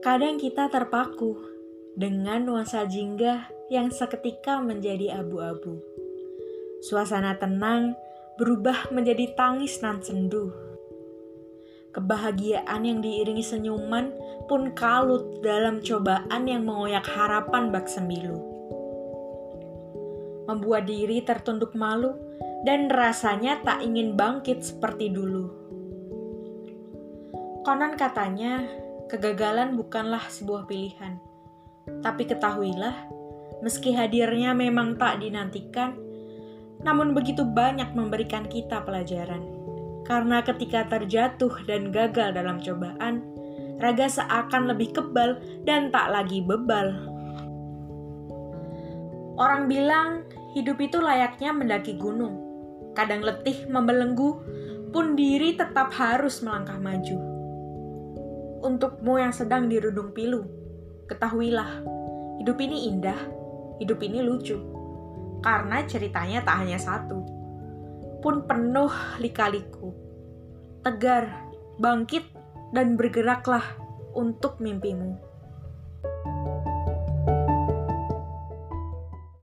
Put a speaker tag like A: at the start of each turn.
A: Terkadang kita terpaku dengan nuansa jingga yang seketika menjadi abu-abu. Suasana tenang berubah menjadi tangis nan sendu. Kebahagiaan yang diiringi senyuman pun kalut dalam cobaan yang mengoyak harapan bak sembilu. Membuat diri tertunduk malu dan rasanya tak ingin bangkit seperti dulu. Konon katanya, kegagalan bukanlah sebuah pilihan. Tapi ketahuilah, meski hadirnya memang tak dinantikan, namun begitu banyak memberikan kita pelajaran. Karena ketika terjatuh dan gagal dalam cobaan, raga seakan lebih kebal dan tak lagi bebal. Orang bilang hidup itu layaknya mendaki gunung kadang letih membelenggu, pun diri tetap harus melangkah maju. Untukmu yang sedang dirudung pilu, ketahuilah, hidup ini indah, hidup ini lucu. Karena ceritanya tak hanya satu, pun penuh lika-liku. Tegar, bangkit, dan bergeraklah untuk mimpimu.